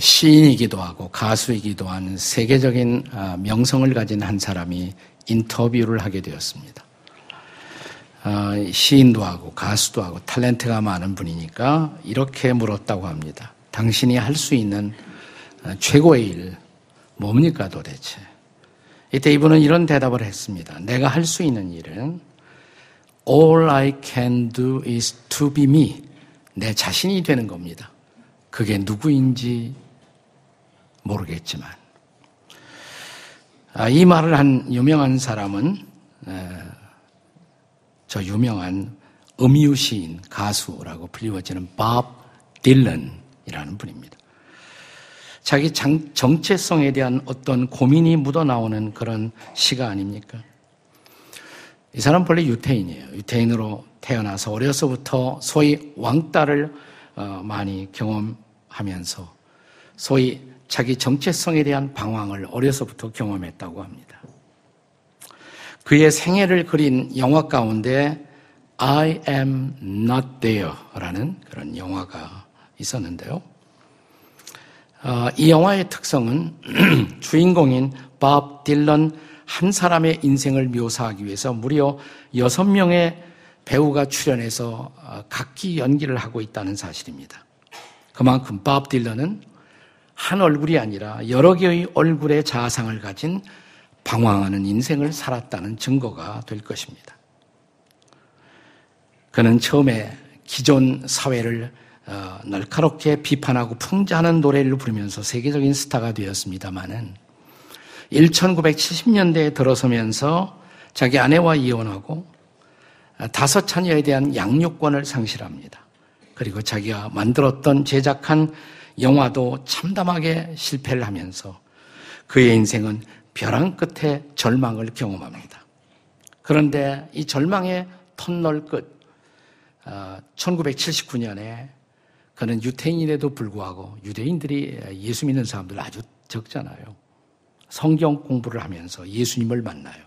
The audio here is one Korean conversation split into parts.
시인이기도 하고 가수이기도 한 세계적인 아, 명성을 가진 한 사람이 인터뷰를 하게 되었습니다. 아, 시인도 하고 가수도 하고 탤런트가 많은 분이니까 이렇게 물었다고 합니다. 당신이 할 수 있는 아, 최고의 일 뭡니까 도대체? 이때 이분은 이런 대답을 했습니다. 내가 할 수 있는 일은 All I can do is to be me. 내 자신이 되는 겁니다. 그게 누구인지 모르겠지만. 아, 이 말을 한 유명한 사람은 저 유명한 음유 시인, 가수라고 불리워지는 밥 딜런이라는 분입니다. 자기 장, 정체성에 대한 어떤 고민이 묻어나오는 그런 시가 아닙니까? 이 사람 본래 유태인이에요. 유태인으로 태어나서 어려서부터 소위 왕따를 어, 많이 경험하면서 소위 자기 정체성에 대한 방황을 어려서부터 경험했다고 합니다. 그의 생애를 그린 영화 가운데 I am not there 라는 그런 영화가 있었는데요. 어, 이 영화의 특성은 주인공인 밥 딜런 한 사람의 인생을 묘사하기 위해서 무려 여섯 명의 배우가 출연해서 어, 각기 연기를 하고 있다는 사실입니다. 그만큼 밥 딜런은 한 얼굴이 아니라 여러 개의 얼굴의 자상을 가진 방황하는 인생을 살았다는 증거가 될 것입니다. 그는 처음에 기존 사회를 어, 날카롭게 비판하고 풍자하는 노래를 부르면서 세계적인 스타가 되었습니다마는 1970년대에 들어서면서 자기 아내와 이혼하고 다섯 자녀에 대한 양육권을 상실합니다. 그리고 자기가 만들었던 제작한 영화도 참담하게 실패를 하면서 그의 인생은 벼랑 끝에 절망을 경험합니다. 그런데 이 절망의 터널 끝, 1979년에 어, 그는 유태인에도 불구하고 유대인들이 예수 믿는 사람들 아주 적잖아요. 성경 공부를 하면서 예수님을 만나요.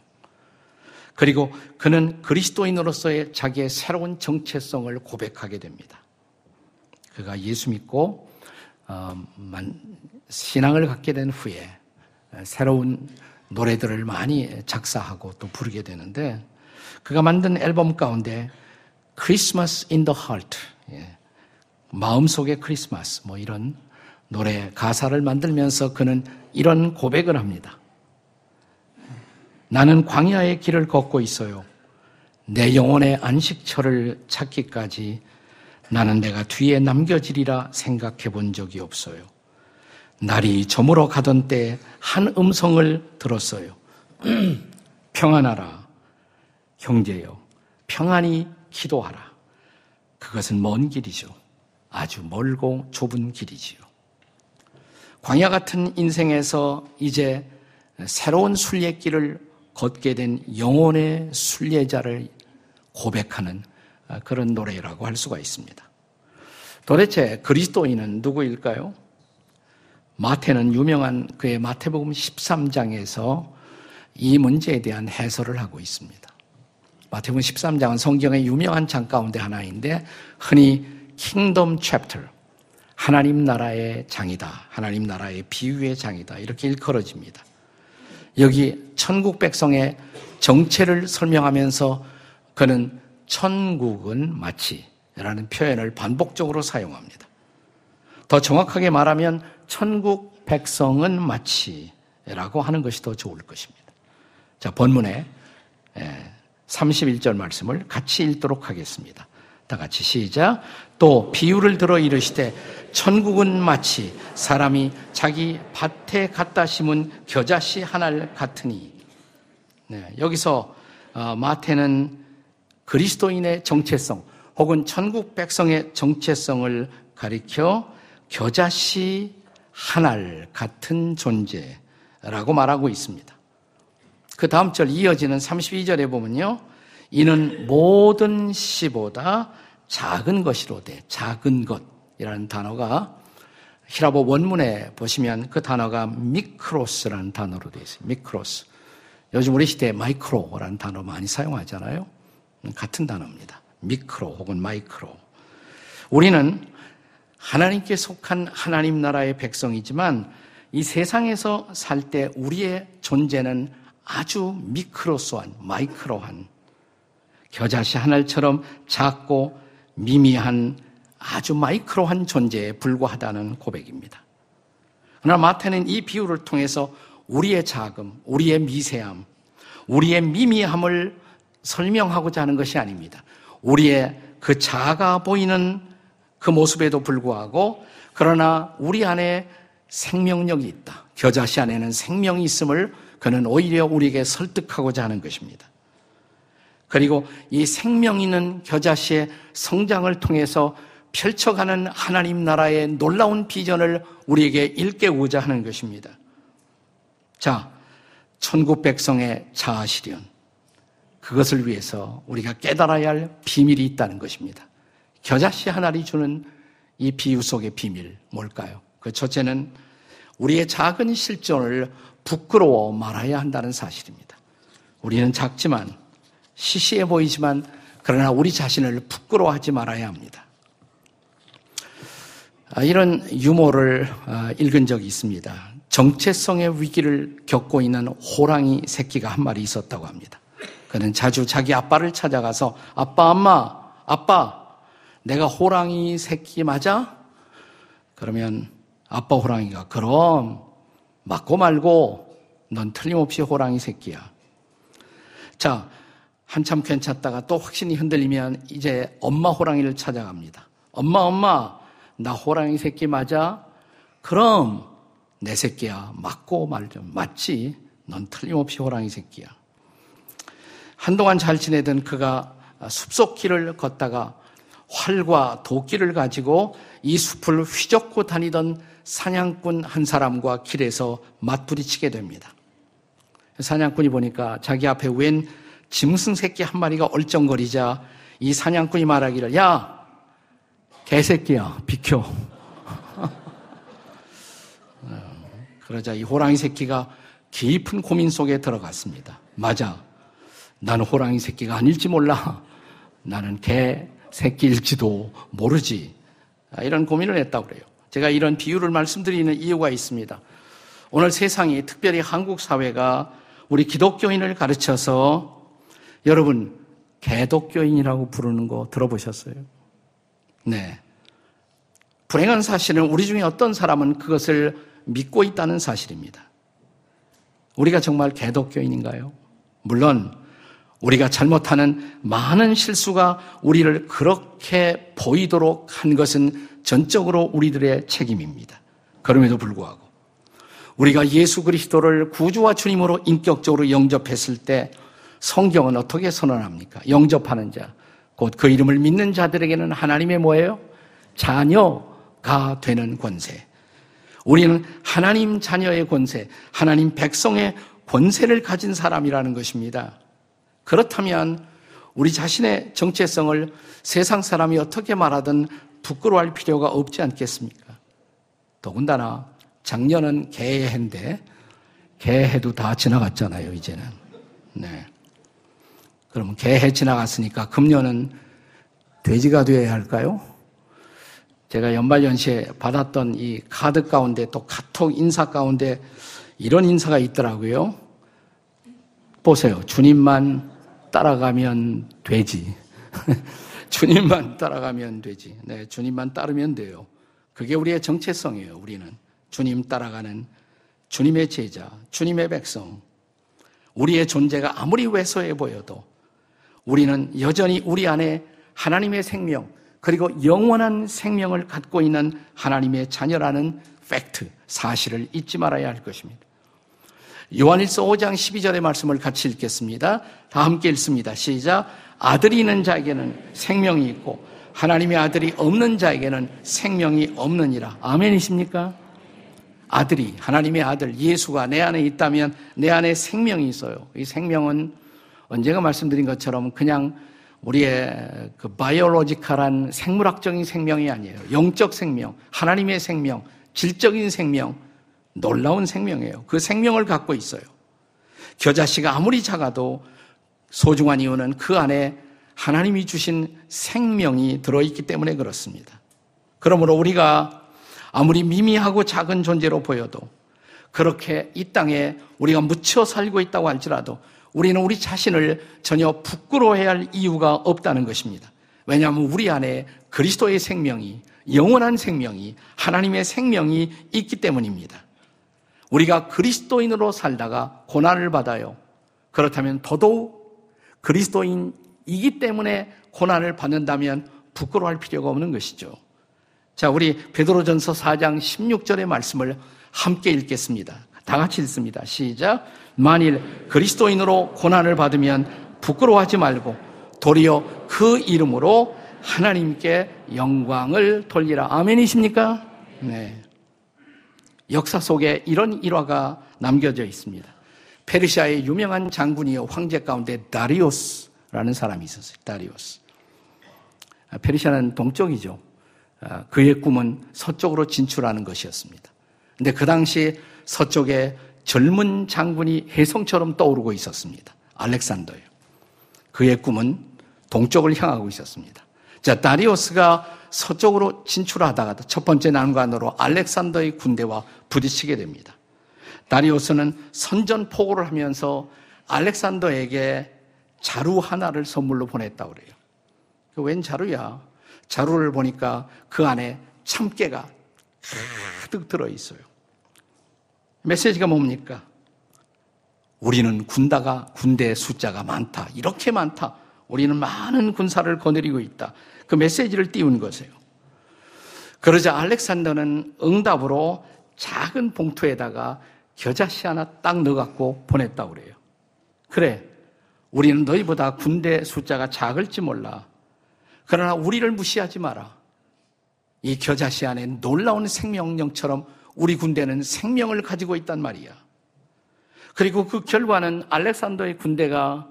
그리고 그는 그리스도인으로서의 자기의 새로운 정체성을 고백하게 됩니다. 그가 예수 믿고 어, 신앙을 갖게 된 후에 새로운 노래들을 많이 작사하고 또 부르게 되는데 그가 만든 앨범 가운데 Christmas in the Heart 예, 마음속의 크리스마스 뭐 이런 노래 가사를 만들면서 그는 이런 고백을 합니다. 나는 광야의 길을 걷고 있어요. 내 영혼의 안식처를 찾기까지 나는 내가 뒤에 남겨지리라 생각해 본 적이 없어요. 날이 저물어 가던 때 한 음성을 들었어요. 평안하라. 형제여. 평안히 기도하라. 그것은 먼 길이죠. 아주 멀고 좁은 길이지요. 광야 같은 인생에서 이제 새로운 순례길을 걷게 된 영혼의 순례자를 고백하는 그런 노래라고 할 수가 있습니다. 도대체 그리스도인은 누구일까요? 마태는 유명한 그의 마태복음 13장에서 이 문제에 대한 해설을 하고 있습니다. 마태복음 13장은 성경의 유명한 장 가운데 하나인데 흔히 Kingdom Chapter 하나님 나라의 장이다. 하나님 나라의 비유의 장이다. 이렇게 일컬어집니다. 여기 천국 백성의 정체를 설명하면서 그는 천국은 마치 라는 표현을 반복적으로 사용합니다. 더 정확하게 말하면 천국 백성은 마치 라고 하는 것이 더 좋을 것입니다. 자, 본문에 31절 말씀을 같이 읽도록 하겠습니다. 다 같이 시작. 또 비유를 들어 이르시되 천국은 마치 사람이 자기 밭에 갖다 심은 겨자씨 하나를 같으니. 네, 여기서 어, 마태는 그리스도인의 정체성 혹은 천국 백성의 정체성을 가리켜 겨자씨 한 알 같은 존재라고 말하고 있습니다. 그 다음 절 이어지는 32절에 보면요. 이는 모든 씨보다 작은 것이로되 작은 것이라는 단어가 헬라어 원문에 보시면 그 단어가 μικρός라는 단어로 되어 있어요. μικρός. 요즘 우리 시대에 마이크로라는 단어 많이 사용하잖아요. 같은 단어입니다. μικρό 혹은 마이크로. 우리는 하나님께 속한 하나님 나라의 백성이지만 이 세상에서 살 때 우리의 존재는 아주 미크로소한, 마이크로한, 겨자씨 하늘처럼 작고 미미한 아주 마이크로한 존재에 불과하다는 고백입니다. 그러나 마태는 이 비유를 통해서 우리의 자금, 우리의 미세함, 우리의 미미함을 설명하고자 하는 것이 아닙니다. 우리의 그 작아 보이는 그 모습에도 불구하고 그러나 우리 안에 생명력이 있다. 겨자씨 안에는 생명이 있음을 그는 오히려 우리에게 설득하고자 하는 것입니다. 그리고 이 생명 있는 겨자씨의 성장을 통해서 펼쳐가는 하나님 나라의 놀라운 비전을 우리에게 일깨우고자 하는 것입니다. 자, 천국 백성의 자아 실현. 그것을 위해서 우리가 깨달아야 할 비밀이 있다는 것입니다. 겨자씨 하나리 주는 이 비유 속의 비밀 뭘까요? 그 첫째는 우리의 작은 실존을 부끄러워 말아야 한다는 사실입니다. 우리는 작지만 시시해 보이지만 그러나 우리 자신을 부끄러워하지 말아야 합니다. 아, 이런 유머를 아, 읽은 적이 있습니다. 정체성의 위기를 겪고 있는 호랑이 새끼가 한 마리 있었다고 합니다. 그는 자주 자기 아빠를 찾아가서 아빠, 엄마, 아빠, 내가 호랑이 새끼 맞아? 그러면 아빠 호랑이가 그럼 맞고 말고 넌 틀림없이 호랑이 새끼야. 자, 한참 괜찮다가 또 확신이 흔들리면 이제 엄마 호랑이를 찾아갑니다. 엄마, 엄마, 나 호랑이 새끼 맞아? 그럼 내 새끼야. 맞고 말죠. 맞지? 넌 틀림없이 호랑이 새끼야. 한동안 잘 지내던 그가 숲속 길을 걷다가 활과 도끼를 가지고 이 숲을 휘젓고 다니던 사냥꾼 한 사람과 길에서 맞부딪히게 됩니다. 사냥꾼이 보니까 자기 앞에 웬 짐승 새끼 한 마리가 얼쩡거리자 이 사냥꾼이 말하기를 야 개새끼야 비켜 그러자 이 호랑이 새끼가 깊은 고민 속에 들어갔습니다. 맞아. 나는 호랑이 새끼가 아닐지 몰라. 나는 개 새끼일지도 모르지. 아, 이런 고민을 했다고 그래요. 제가 이런 비유를 말씀드리는 이유가 있습니다. 오늘 세상이 특별히 한국 사회가 우리 기독교인을 가르쳐서 여러분 개독교인이라고 부르는 거 들어보셨어요? 네. 불행한 사실은 우리 중에 어떤 사람은 그것을 믿고 있다는 사실입니다. 우리가 정말 개독교인인가요? 물론 우리가 잘못하는 많은 실수가 우리를 그렇게 보이도록 한 것은 전적으로 우리들의 책임입니다. 그럼에도 불구하고 우리가 예수 그리스도를 구주와 주님으로 인격적으로 영접했을 때 성경은 어떻게 선언합니까? 영접하는 자, 곧 그 이름을 믿는 자들에게는 하나님의 뭐예요? 자녀가 되는 권세. 우리는 하나님 자녀의 권세, 하나님 백성의 권세를 가진 사람이라는 것입니다. 그렇다면 우리 자신의 정체성을 세상 사람이 어떻게 말하든 부끄러워할 필요가 없지 않겠습니까? 더군다나 작년은 개해인데 개해도 다 지나갔잖아요, 이제는. 네. 그러면 개해 지나갔으니까 금년은 돼지가 되어야 할까요? 제가 연말연시에 받았던 이 카드 가운데 또 카톡 인사 가운데 이런 인사가 있더라고요. 보세요. 주님만 따라가면 되지. 주님만 따라가면 되지. 네, 주님만 따르면 돼요. 그게 우리의 정체성이에요, 우리는. 주님 따라가는 주님의 제자, 주님의 백성. 우리의 존재가 아무리 왜소해 보여도 우리는 여전히 우리 안에 하나님의 생명, 그리고 영원한 생명을 갖고 있는 하나님의 자녀라는 팩트, 사실을 잊지 말아야 할 것입니다. 요한일서 5장 12절의 말씀을 같이 읽겠습니다. 다 함께 읽습니다. 시작. 아들이 있는 자에게는 생명이 있고 하나님의 아들이 없는 자에게는 생명이 없느니라. 아멘이십니까? 아들이 하나님의 아들 예수가 내 안에 있다면 내 안에 생명이 있어요. 이 생명은 언제가 말씀드린 것처럼 그냥 우리의 그 바이올로지컬한 생물학적인 생명이 아니에요. 영적 생명, 하나님의 생명, 질적인 생명, 놀라운 생명이에요. 그 생명을 갖고 있어요. 겨자씨가 아무리 작아도 소중한 이유는 그 안에 하나님이 주신 생명이 들어있기 때문에 그렇습니다. 그러므로 우리가 아무리 미미하고 작은 존재로 보여도 그렇게 이 땅에 우리가 묻혀 살고 있다고 할지라도 우리는 우리 자신을 전혀 부끄러워해야 할 이유가 없다는 것입니다. 왜냐하면 우리 안에 그리스도의 생명이 영원한 생명이 하나님의 생명이 있기 때문입니다. 우리가 그리스도인으로 살다가 고난을 받아요. 그렇다면 더더욱 그리스도인이기 때문에 고난을 받는다면 부끄러워할 필요가 없는 것이죠. 자, 우리 베드로전서 4장 16절의 말씀을 함께 읽겠습니다. 다 같이 읽습니다. 시작. 만일 그리스도인으로 고난을 받으면 부끄러워하지 말고 도리어 그 이름으로 하나님께 영광을 돌리라. 아멘이십니까? 네. 역사 속에 이런 일화가 남겨져 있습니다. 페르시아의 유명한 장군이요 황제 가운데 다리오스라는 사람이 있었어요. 다리오스. 아, 페르시아는 동쪽이죠. 아, 그의 꿈은 서쪽으로 진출하는 것이었습니다. 근데 그 당시 서쪽에 젊은 장군이 혜성처럼 떠오르고 있었습니다. 알렉산더요. 그의 꿈은 동쪽을 향하고 있었습니다. 자, 다리오스가 서쪽으로 진출하다가 첫 번째 난관으로 알렉산더의 군대와 부딪히게 됩니다. 다리오스는 선전포고를 하면서 알렉산더에게 자루 하나를 선물로 보냈다고 그래요. 그웬 자루야? 자루를 보니까 그 안에 참깨가 가득 들어 있어요. 메시지가 뭡니까? 우리는 군다가 군대 숫자가 많다. 이렇게 많다. 우리는 많은 군사를 거느리고 있다. 그 메시지를 띄운 것이에요. 그러자 알렉산더는 응답으로 작은 봉투에다가 겨자씨 하나 딱 넣어갖고 보냈다고 그래요. 그래, 우리는 너희보다 군대 숫자가 작을지 몰라. 그러나 우리를 무시하지 마라. 이 겨자씨 안에 놀라운 생명력처럼 우리 군대는 생명을 가지고 있단 말이야. 그리고 그 결과는 알렉산더의 군대가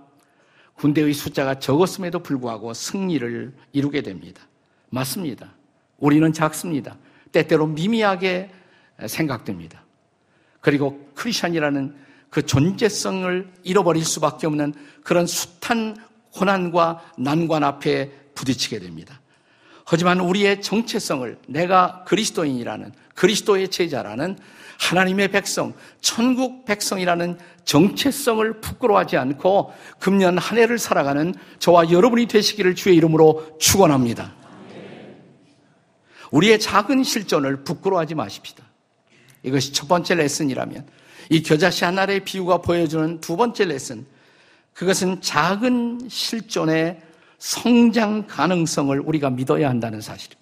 군대의 숫자가 적었음에도 불구하고 승리를 이루게 됩니다. 맞습니다. 우리는 작습니다. 때때로 미미하게 생각됩니다. 그리고 크리스천이라는 그 존재성을 잃어버릴 수밖에 없는 그런 숱한 고난과 난관 앞에 부딪히게 됩니다. 하지만 우리의 정체성을 내가 그리스도인이라는 그리스도의 제자라는 하나님의 백성, 천국 백성이라는 정체성을 부끄러워하지 않고 금년 한 해를 살아가는 저와 여러분이 되시기를 주의 이름으로 축원합니다. 우리의 작은 실존을 부끄러워하지 마십시다. 이것이 첫 번째 레슨이라면 이 겨자씨 하나의 비유가 보여주는 두 번째 레슨 그것은 작은 실존의 성장 가능성을 우리가 믿어야 한다는 사실입니다.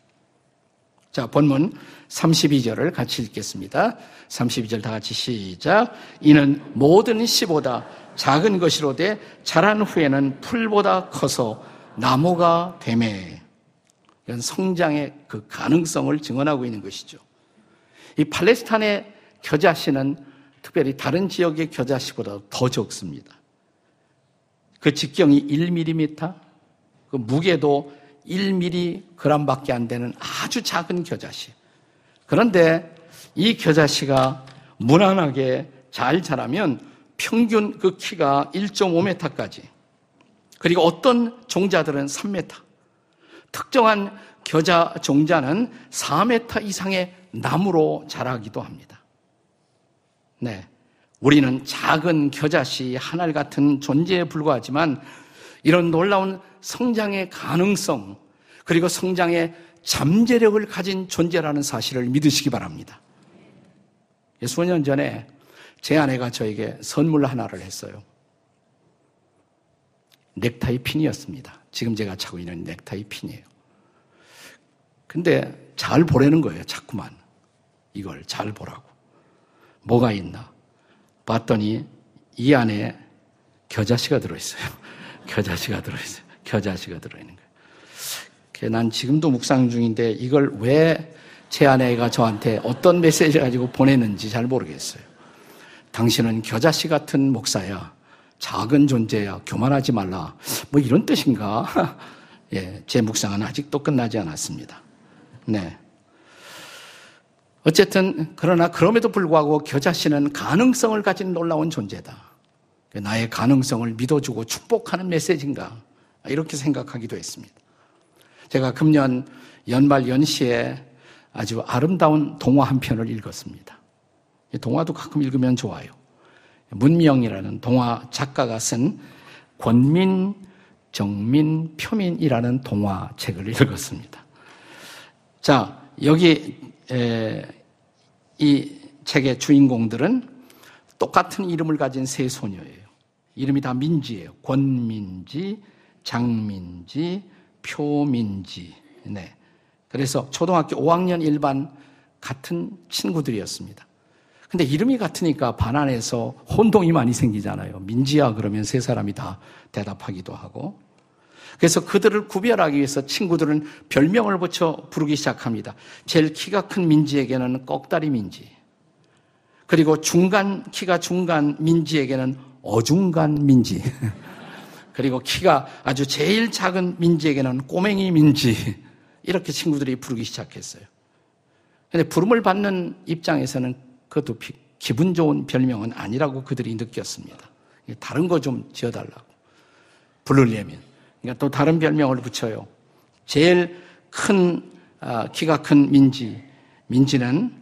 자, 본문 32절을 같이 읽겠습니다. 32절 다 같이 시작. 이는 모든 씨보다 작은 것이로되 자란 후에는 풀보다 커서 나무가 되매. 이런 성장의 그 가능성을 증언하고 있는 것이죠. 이 팔레스타인의 겨자씨는 특별히 다른 지역의 겨자씨보다 더 적습니다. 그 직경이 1mm, 그 무게도 1mg밖에 안 되는 아주 작은 겨자씨. 그런데 이 겨자씨가 무난하게 잘 자라면 평균 그 키가 1.5m까지. 그리고 어떤 종자들은 3m. 특정한 겨자 종자는 4m 이상의 나무로 자라기도 합니다. 네. 우리는 작은 겨자씨 하늘 같은 존재에 불과하지만 이런 놀라운 성장의 가능성, 그리고 성장의 잠재력을 가진 존재라는 사실을 믿으시기 바랍니다. 수년 전에 제 아내가 저에게 선물 하나를 했어요. 넥타이 핀이었습니다. 지금 제가 차고 있는 넥타이 핀이에요. 근데 잘 보라는 거예요, 자꾸만. 이걸 잘 보라고. 뭐가 있나? 봤더니 이 안에 겨자씨가 들어있어요. 겨자씨가 들어있어요. 겨자씨가 들어있는 거예요. 난 지금도 묵상 중인데 이걸 왜 제 아내가 저한테 어떤 메시지를 가지고 보내는지 잘 모르겠어요. 당신은 겨자씨 같은 목사야. 작은 존재야. 교만하지 말라. 뭐 이런 뜻인가? 예, 제 묵상은 아직도 끝나지 않았습니다. 네. 어쨌든 그러나 그럼에도 불구하고 겨자씨는 가능성을 가진 놀라운 존재다. 나의 가능성을 믿어주고 축복하는 메시지인가 이렇게 생각하기도 했습니다. 제가 금년 연말 연시에 아주 아름다운 동화 한 편을 읽었습니다. 동화도 가끔 읽으면 좋아요. 문명이라는 동화 작가가 쓴 권민, 정민, 표민이라는 동화 책을 읽었습니다. 자, 여기 에, 이 책의 주인공들은 똑같은 이름을 가진 세 소녀예요. 이름이 다 민지예요. 권민지, 장민지, 표민지. 네. 그래서 초등학교 5학년 일반 같은 친구들이었습니다. 근데 이름이 같으니까 반안에서 혼동이 많이 생기잖아요. 민지야 그러면 세 사람이 다 대답하기도 하고. 그래서 그들을 구별하기 위해서 친구들은 별명을 붙여 부르기 시작합니다. 제일 키가 큰 민지에게는 꺽다리 민지. 그리고 중간, 키가 중간 민지에게는 어중간 민지. 그리고 키가 아주 제일 작은 민지에게는 꼬맹이 민지. 이렇게 친구들이 부르기 시작했어요. 근데 부름을 받는 입장에서는 그것도 기분 좋은 별명은 아니라고 그들이 느꼈습니다. 다른 거 좀 지어달라고. 부르려면. 그러니까 또 다른 별명을 붙여요. 제일 큰, 아, 키가 큰 민지. 민지는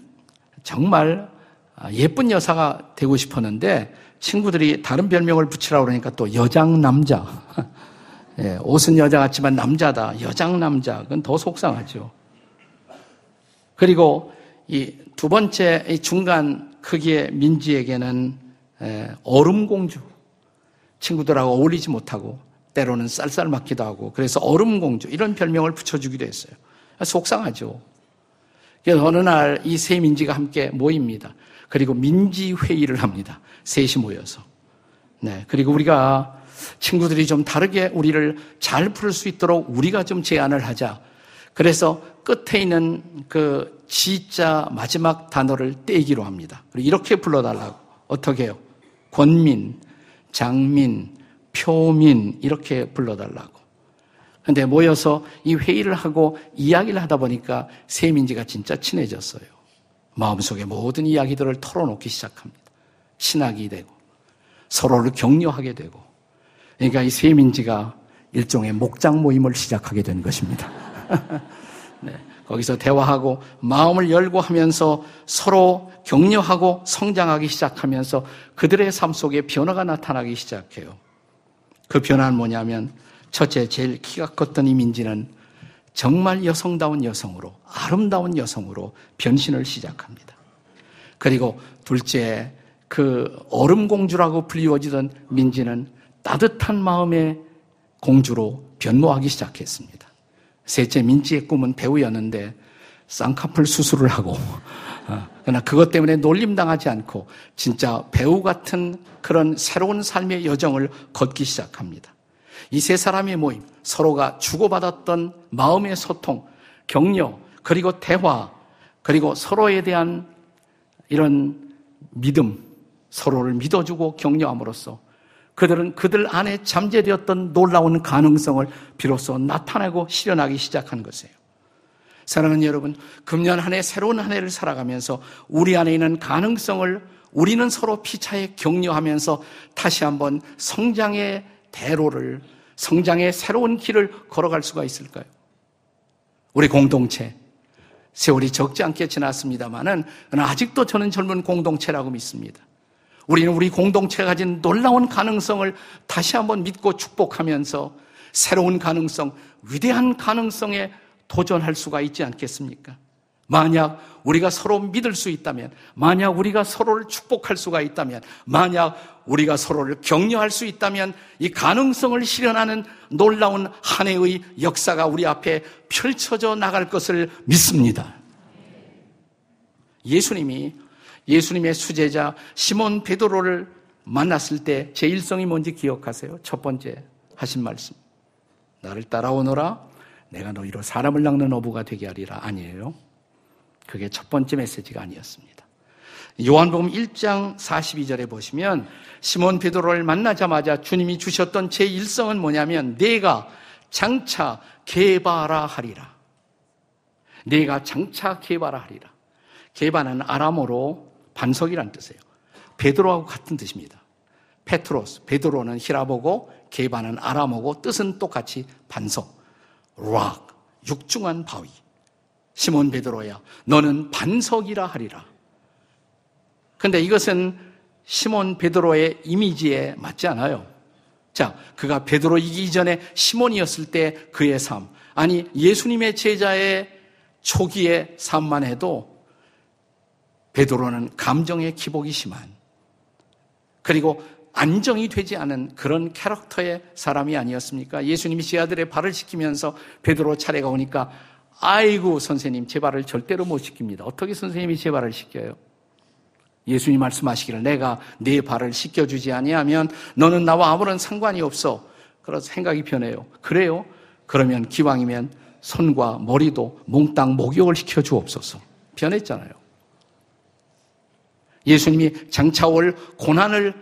정말 아, 예쁜 여사가 되고 싶었는데 친구들이 다른 별명을 붙이라고 그러니까 또 여장 남자. 예, 옷은 여자 같지만 남자다. 여장 남자. 그건 더 속상하죠. 그리고 이 두 번째 이 중간 크기의 민지에게는 얼음공주. 친구들하고 어울리지 못하고 때로는 쌀쌀 맞기도 하고 그래서 얼음공주 이런 별명을 붙여주기도 했어요. 속상하죠. 그래서 어느 날 이 세 민지가 함께 모입니다. 그리고 민지 회의를 합니다. 셋이 모여서. 네. 그리고 우리가 친구들이 좀 다르게 우리를 잘 풀 수 있도록 우리가 좀 제안을 하자. 그래서 끝에 있는 그 지자 마지막 단어를 떼기로 합니다. 이렇게 불러달라고. 어떻게 해요? 권민, 장민, 표민, 이렇게 불러달라고. 근데 모여서 이 회의를 하고 이야기를 하다 보니까 세민지가 진짜 친해졌어요. 마음속에 모든 이야기들을 털어놓기 시작합니다. 친하게 되고, 서로를 격려하게 되고, 그러니까 이 세민지가 일종의 목장 모임을 시작하게 된 것입니다. 네, 거기서 대화하고 마음을 열고 하면서 서로 격려하고 성장하기 시작하면서 그들의 삶 속에 변화가 나타나기 시작해요. 그 변화는 뭐냐면 첫째 제일 키가 컸던 이 민지는 정말 여성다운 여성으로 아름다운 여성으로 변신을 시작합니다. 그리고 둘째 그 얼음공주라고 불리워지던 민지는 따뜻한 마음의 공주로 변모하기 시작했습니다. 셋째 민지의 꿈은 배우였는데 쌍꺼풀 수술을 하고 어, 그러나 그것 때문에 놀림당하지 않고 진짜 배우 같은 그런 새로운 삶의 여정을 걷기 시작합니다. 이 세 사람의 모임, 서로가 주고받았던 마음의 소통, 격려, 그리고 대화, 그리고 서로에 대한 이런 믿음, 서로를 믿어주고 격려함으로써 그들은 그들 안에 잠재되었던 놀라운 가능성을 비로소 나타내고 실현하기 시작한 것이에요. 사랑하는 여러분, 금년 한 해 새로운 한 해를 살아가면서 우리 안에 있는 가능성을 우리는 서로 피차에 격려하면서 다시 한번 성장의 대로를, 성장의 새로운 길을 걸어갈 수가 있을까요? 우리 공동체, 세월이 적지 않게 지났습니다만은 아직도 저는 젊은 공동체라고 믿습니다. 우리는 우리 공동체가 가진 놀라운 가능성을 다시 한번 믿고 축복하면서 새로운 가능성, 위대한 가능성에 도전할 수가 있지 않겠습니까? 만약 우리가 서로 믿을 수 있다면, 만약 우리가 서로를 축복할 수가 있다면, 만약 우리가 서로를 격려할 수 있다면 이 가능성을 실현하는 놀라운 한 해의 역사가 우리 앞에 펼쳐져 나갈 것을 믿습니다. 예수님이 예수님의 수제자 시몬 베드로를 만났을 때 제 일성이 뭔지 기억하세요? 첫 번째 하신 말씀. 나를 따라오너라. 내가 너희로 사람을 낚는 어부가 되게 하리라. 아니에요. 그게 첫 번째 메시지가 아니었습니다. 요한복음 1장 42절에 보시면 시몬 베드로를 만나자마자 주님이 주셨던 제 일성은 뭐냐면 내가 장차 개바라 하리라. 내가 장차 개바라 하리라. 개바는 아람어로 반석이란 뜻이에요. 베드로하고 같은 뜻입니다. 페트로스, 베드로는 히라보고 게바는 아람어고 뜻은 똑같이 반석, 락, 육중한 바위. 시몬 베드로야, 너는 반석이라 하리라. 근데 이것은 시몬 베드로의 이미지에 맞지 않아요. 자, 그가 베드로이기 전에 시몬이었을 때 그의 삶, 아니 예수님의 제자의 초기의 삶만 해도 베드로는 감정의 기복이 심한 그리고 안정이 되지 않은 그런 캐릭터의 사람이 아니었습니까? 예수님이 제 아들의 발을 씻기면서 베드로 차례가 오니까 아이고 선생님 제 발을 절대로 못 씻깁니다. 어떻게 선생님이 제 발을 씻겨요? 예수님 말씀하시기를 내가 네 발을 씻겨주지 아니하면 너는 나와 아무런 상관이 없어. 그래서 생각이 변해요. 그래요? 그러면 기왕이면 손과 머리도 몽땅 목욕을 시켜 주옵소서. 변했잖아요. 예수님이 장차 올 고난을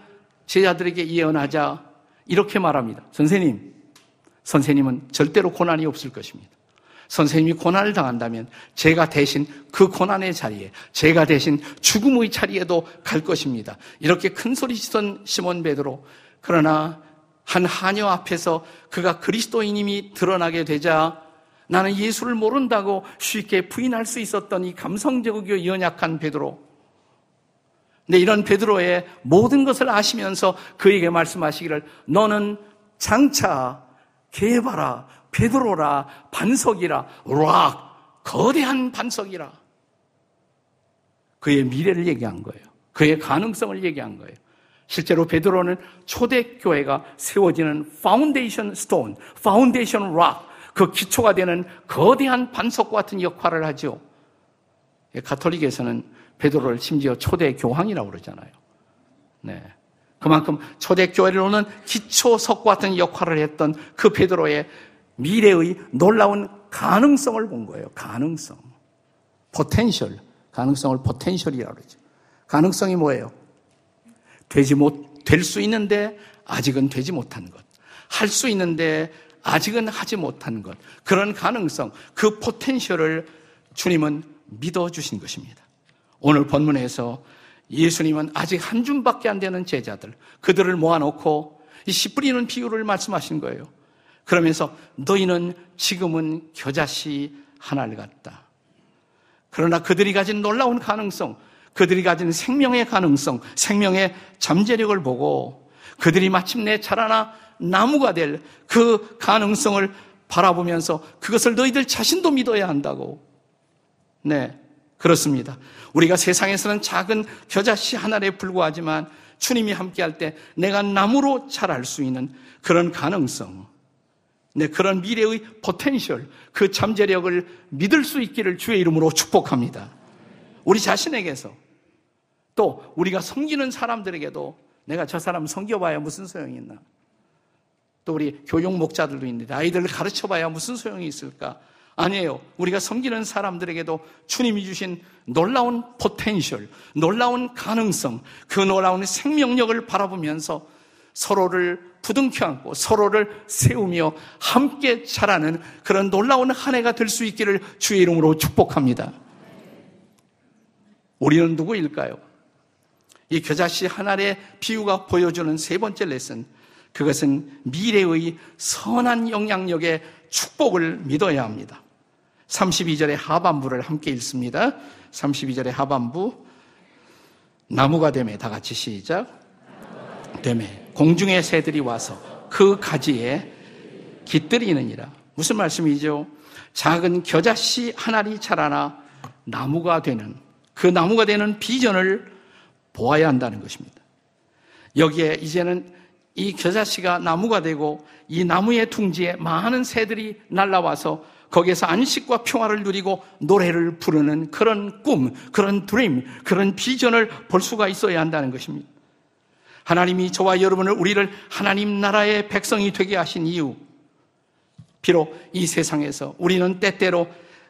제자들에게 예언하자 이렇게 말합니다. 선생님, 선생님은 절대로 고난이 없을 것입니다. 선생님이 고난을 당한다면 제가 대신 그 고난의 자리에 제가 대신 죽음의 자리에도 갈 것입니다. 이렇게 큰 소리 치던 시몬 베드로 그러나 한 하녀 앞에서 그가 그리스도인임이 드러나게 되자 나는 예수를 모른다고 쉽게 부인할 수 있었던 이 감성적이고 연약한 베드로. 근데 이런 베드로의 모든 것을 아시면서 그에게 말씀하시기를 너는 장차 게바라 베드로라 반석이라 rock 거대한 반석이라 그의 미래를 얘기한 거예요. 그의 가능성을 얘기한 거예요. 실제로 베드로는 초대교회가 세워지는 foundation stone, foundation rock, 그 기초가 되는 거대한 반석과 같은 역할을 하죠. 가톨릭에서는 베드로를 심지어 초대 교황이라고 그러잖아요. 네. 그만큼 초대교회로는 기초석과 같은 역할을 했던 그 베드로의 미래의 놀라운 가능성을 본 거예요. 가능성. Potential. 가능성을 potential이라고 그러죠. 가능성이 뭐예요? 되지 못, 될 수 있는데 아직은 되지 못한 것. 할 수 있는데 아직은 하지 못한 것. 그런 가능성, 그 potential을 주님은 믿어주신 것입니다. 오늘 본문에서 예수님은 아직 한 줌밖에 안 되는 제자들, 그들을 모아놓고 이 씨 뿌리는 비유를 말씀하신 거예요. 그러면서 너희는 지금은 겨자씨 하나를 같다. 그러나 그들이 가진 놀라운 가능성, 그들이 가진 생명의 가능성, 생명의 잠재력을 보고 그들이 마침내 자라나 나무가 될 그 가능성을 바라보면서 그것을 너희들 자신도 믿어야 한다고. 네, 그렇습니다. 우리가 세상에서는 작은 겨자씨 하나에 불과하지만 주님이 함께할 때 내가 나무로 자랄 수 있는 그런 가능성, 네, 그런 미래의 potential, 그 잠재력을 믿을 수 있기를 주의 이름으로 축복합니다. 우리 자신에게서 또 우리가 섬기는 사람들에게도 내가 저 사람 섬겨봐야 무슨 소용이 있나? 또 우리 교육 목자들도 있는데 아이들을 가르쳐봐야 무슨 소용이 있을까? 아니에요. 우리가 섬기는 사람들에게도 주님이 주신 놀라운 potential, 놀라운 가능성, 그 놀라운 생명력을 바라보면서 서로를 부둥켜 안고 서로를 세우며 함께 자라는 그런 놀라운 한 해가 될 수 있기를 주의 이름으로 축복합니다. 우리는 누구일까요? 이 겨자씨 하나의 비유가 보여주는 세 번째 레슨. 그것은 미래의 선한 영향력의 축복을 믿어야 합니다. 32절의 하반부를 함께 읽습니다. 32절의 하반부. 나무가 됨에 다 같이 시작. 됨에 공중의 새들이 와서 그 가지에 깃들이느니라. 무슨 말씀이죠? 작은 겨자씨 하나리 자라나 나무가 되는 그 나무가 되는 비전을 보아야 한다는 것입니다. 여기에 이제는 이 겨자씨가 나무가 되고 이 나무의 둥지에 많은 새들이 날라와서 거기에서 안식과 평화를 누리고 노래를 부르는 그런 꿈, 그런 드림, 그런 비전을 볼 수가 있어야 한다는 것입니다. 하나님이 저와 여러분을 우리를 하나님 나라의 백성이 되게 하신 이유. 비록 이 세상에서 우리는 때때로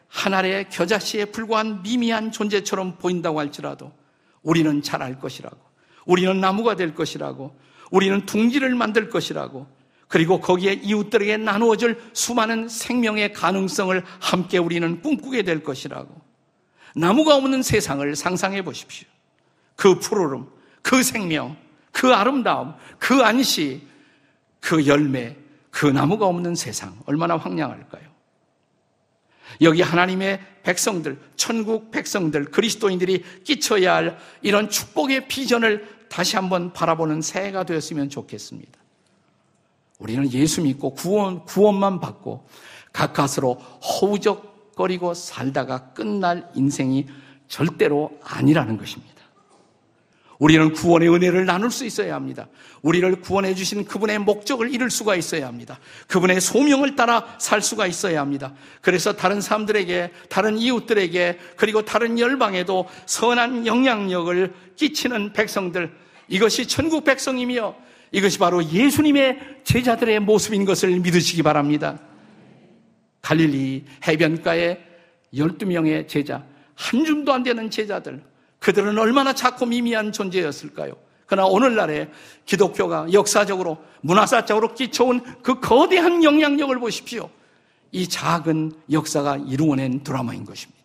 하나의 겨자씨에 불과한 미미한 존재처럼 보인다고 할지라도 우리는 잘알 것이라고. 우리는 나무가 될 것이라고. 우리는 둥지를 만들 것이라고. 그리고 거기에 이웃들에게 나누어질 수많은 생명의 가능성을 함께 우리는 꿈꾸게 될 것이라고. 나무가 없는 세상을 상상해 보십시오. 그 푸르름, 그 생명, 그 아름다움, 그 안시, 그 열매, 그 나무가 없는 세상 얼마나 황량할까요? 여기 하나님의 백성들, 천국 백성들, 그리스도인들이 끼쳐야 할 이런 축복의 비전을 다시 한번 바라보는 새해가 되었으면 좋겠습니다. 우리는 예수 믿고 구원, 구원만 받고 가까스로 허우적거리고 살다가 끝날 인생이 절대로 아니라는 것입니다. 우리는 구원의 은혜를 나눌 수 있어야 합니다. 우리를 구원해 주신 그분의 목적을 이룰 수가 있어야 합니다. 그분의 소명을 따라 살 수가 있어야 합니다. 그래서 다른 사람들에게, 다른 이웃들에게, 그리고 다른 열방에도 선한 영향력을 끼치는 백성들, 이것이 천국 백성이며 이것이 바로 예수님의 제자들의 모습인 것을 믿으시기 바랍니다. 갈릴리 해변가에 12명의 제자, 한 줌도 안 되는 제자들, 그들은 얼마나 작고 미미한 존재였을까요? 그러나 오늘날에 기독교가 역사적으로, 문화사적으로 끼쳐온 그 거대한 영향력을 보십시오. 이 작은 역사가 이루어낸 드라마인 것입니다.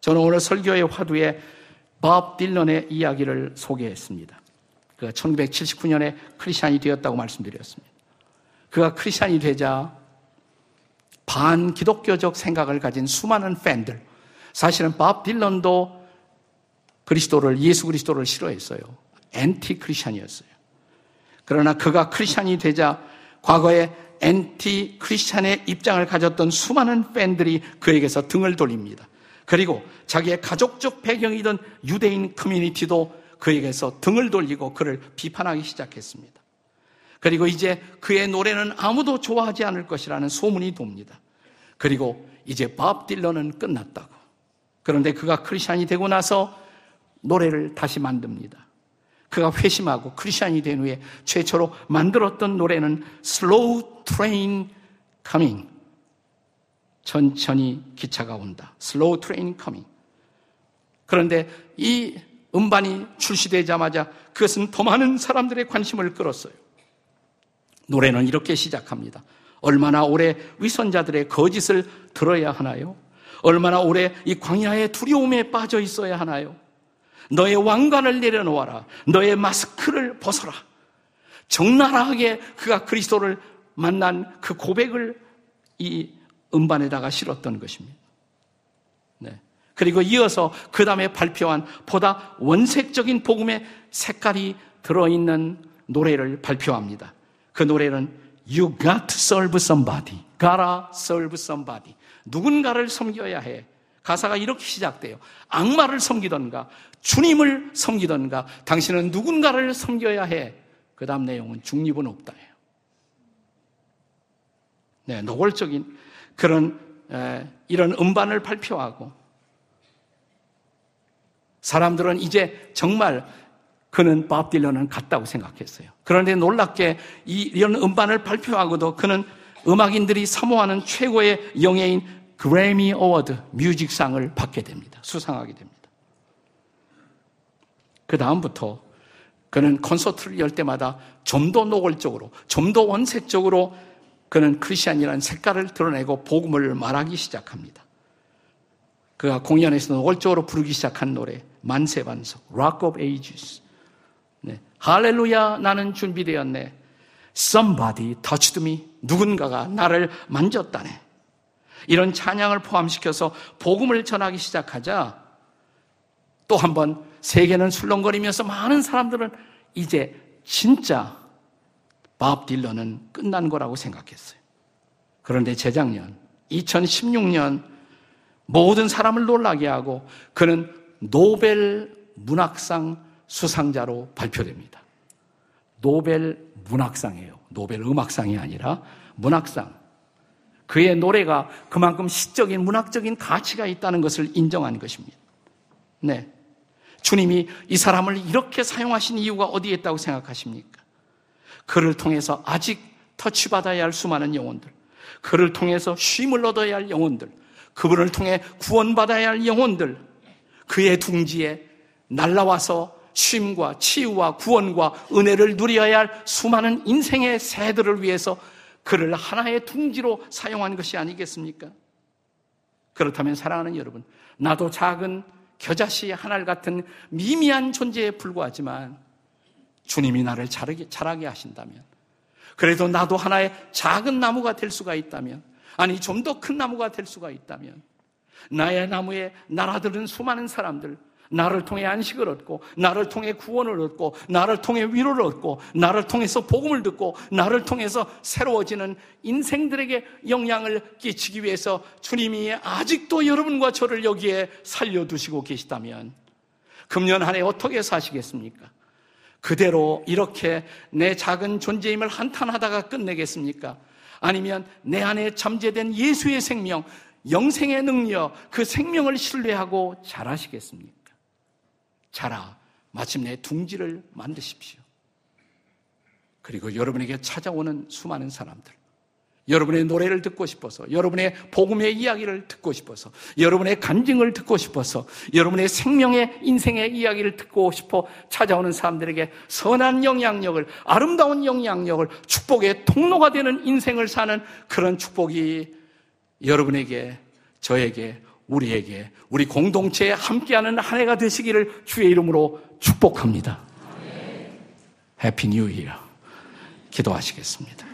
저는 오늘 설교의 화두에 밥 딜런의 이야기를 소개했습니다. 그가 1979년에 크리스찬이 되었다고 말씀드렸습니다. 그가 크리스찬이 되자 반 기독교적 생각을 가진 수많은 팬들, 사실은 밥 딜런도 그리스도를 예수 그리스도를 싫어했어요. anti-Christian이었어요. 그러나 그가 크리스천이 되자 과거에 anti-Christian의 입장을 가졌던 수많은 팬들이 그에게서 등을 돌립니다. 그리고 자기의 가족적 배경이던 유대인 커뮤니티도 그에게서 등을 돌리고 그를 비판하기 시작했습니다. 그리고 이제 그의 노래는 아무도 좋아하지 않을 것이라는 소문이 돕니다. 그리고 이제 밥 딜런은 끝났다고. 그런데 그가 크리스찬이 되고 나서 노래를 다시 만듭니다. 그가 회심하고 크리스찬이 된 후에 최초로 만들었던 노래는 Slow Train Coming. 천천히 기차가 온다. Slow Train Coming. 그런데 이 음반이 출시되자마자 그것은 더 많은 사람들의 관심을 끌었어요. 노래는 이렇게 시작합니다. 얼마나 오래 위선자들의 거짓을 들어야 하나요? 얼마나 오래 이 광야의 두려움에 빠져 있어야 하나요? 너의 왕관을 내려놓아라. 너의 마스크를 벗어라. 적나라하게 그가 그리스도를 만난 그 고백을 이 음반에다가 실었던 것입니다. 네. 그리고 이어서 그 다음에 발표한 보다 원색적인 복음의 색깔이 들어있는 노래를 발표합니다. 그 노래는 You got to serve somebody. gotta serve somebody. 누군가를 섬겨야 해. 가사가 이렇게 시작돼요. 악마를 섬기던가, 주님을 섬기던가, 당신은 누군가를 섬겨야 해. 그 다음 내용은 중립은 없다. 네, 노골적인 그런, 에, 이런 음반을 발표하고, 사람들은 이제 정말 그는 밥 딜런은 갔다고 생각했어요. 그런데 놀랍게 이, 이런 음반을 발표하고도 그는 음악인들이 사모하는 최고의 영예인 그래미 어워드 뮤직상을 받게 됩니다. 수상하게 됩니다. 그 다음부터 그는 콘서트를 열 때마다 좀 더 노골적으로, 좀 더 원색적으로 그는 크리스천이라는 색깔을 드러내고 복음을 말하기 시작합니다. 그가 공연에서 노골적으로 부르기 시작한 노래 만세 반석, Rock of Ages. 네. 할렐루야, 나는 준비되었네. Somebody touched me. 누군가가 나를 만졌다네. 이런 찬양을 포함시켜서 복음을 전하기 시작하자 또 한 번 세계는 술렁거리면서 많은 사람들은 이제 진짜 밥 딜런은 끝난 거라고 생각했어요. 그런데 재작년 2016년 모든 사람을 놀라게 하고 그는 노벨 문학상 수상자로 발표됩니다. 노벨 문학상이에요. 노벨 음악상이 아니라 문학상. 그의 노래가 그만큼 시적인 문학적인 가치가 있다는 것을 인정한 것입니다. 네. 주님이 이 사람을 이렇게 사용하신 이유가 어디에 있다고 생각하십니까? 그를 통해서 아직 터치받아야 할 수많은 영혼들, 그를 통해서 쉼을 얻어야 할 영혼들, 그분을 통해 구원받아야 할 영혼들, 그의 둥지에 날라와서 쉼과 치유와 구원과 은혜를 누려야 할 수많은 인생의 새들을 위해서 그를 하나의 둥지로 사용한 것이 아니겠습니까? 그렇다면 사랑하는 여러분, 나도 작은 겨자씨 하나 같은 미미한 존재에 불과하지만 주님이 나를 자라게, 자라게 하신다면, 그래도 나도 하나의 작은 나무가 될 수가 있다면, 아니, 좀 더 큰 나무가 될 수가 있다면 나의 나무에 날아드는 수많은 사람들, 나를 통해 안식을 얻고, 나를 통해 구원을 얻고, 나를 통해 위로를 얻고, 나를 통해서 복음을 듣고, 나를 통해서 새로워지는 인생들에게 영향을 끼치기 위해서 주님이 아직도 여러분과 저를 여기에 살려두시고 계시다면, 금년 한 해 어떻게 사시겠습니까? 그대로 이렇게 내 작은 존재임을 한탄하다가 끝내겠습니까? 아니면 내 안에 잠재된 예수의 생명, 영생의 능력, 그 생명을 신뢰하고 잘하시겠습니까? 자라, 마침내 둥지를 만드십시오. 그리고 여러분에게 찾아오는 수많은 사람들, 여러분의 노래를 듣고 싶어서, 여러분의 복음의 이야기를 듣고 싶어서, 여러분의 간증을 듣고 싶어서, 여러분의 생명의 인생의 이야기를 듣고 싶어 찾아오는 사람들에게 선한 영향력을, 아름다운 영향력을, 축복의 통로가 되는 인생을 사는 그런 축복이 여러분에게, 저에게, 우리에게, 우리 공동체에 함께하는 한 해가 되시기를 주의 이름으로 축복합니다. Happy New Year. 기도하시겠습니다.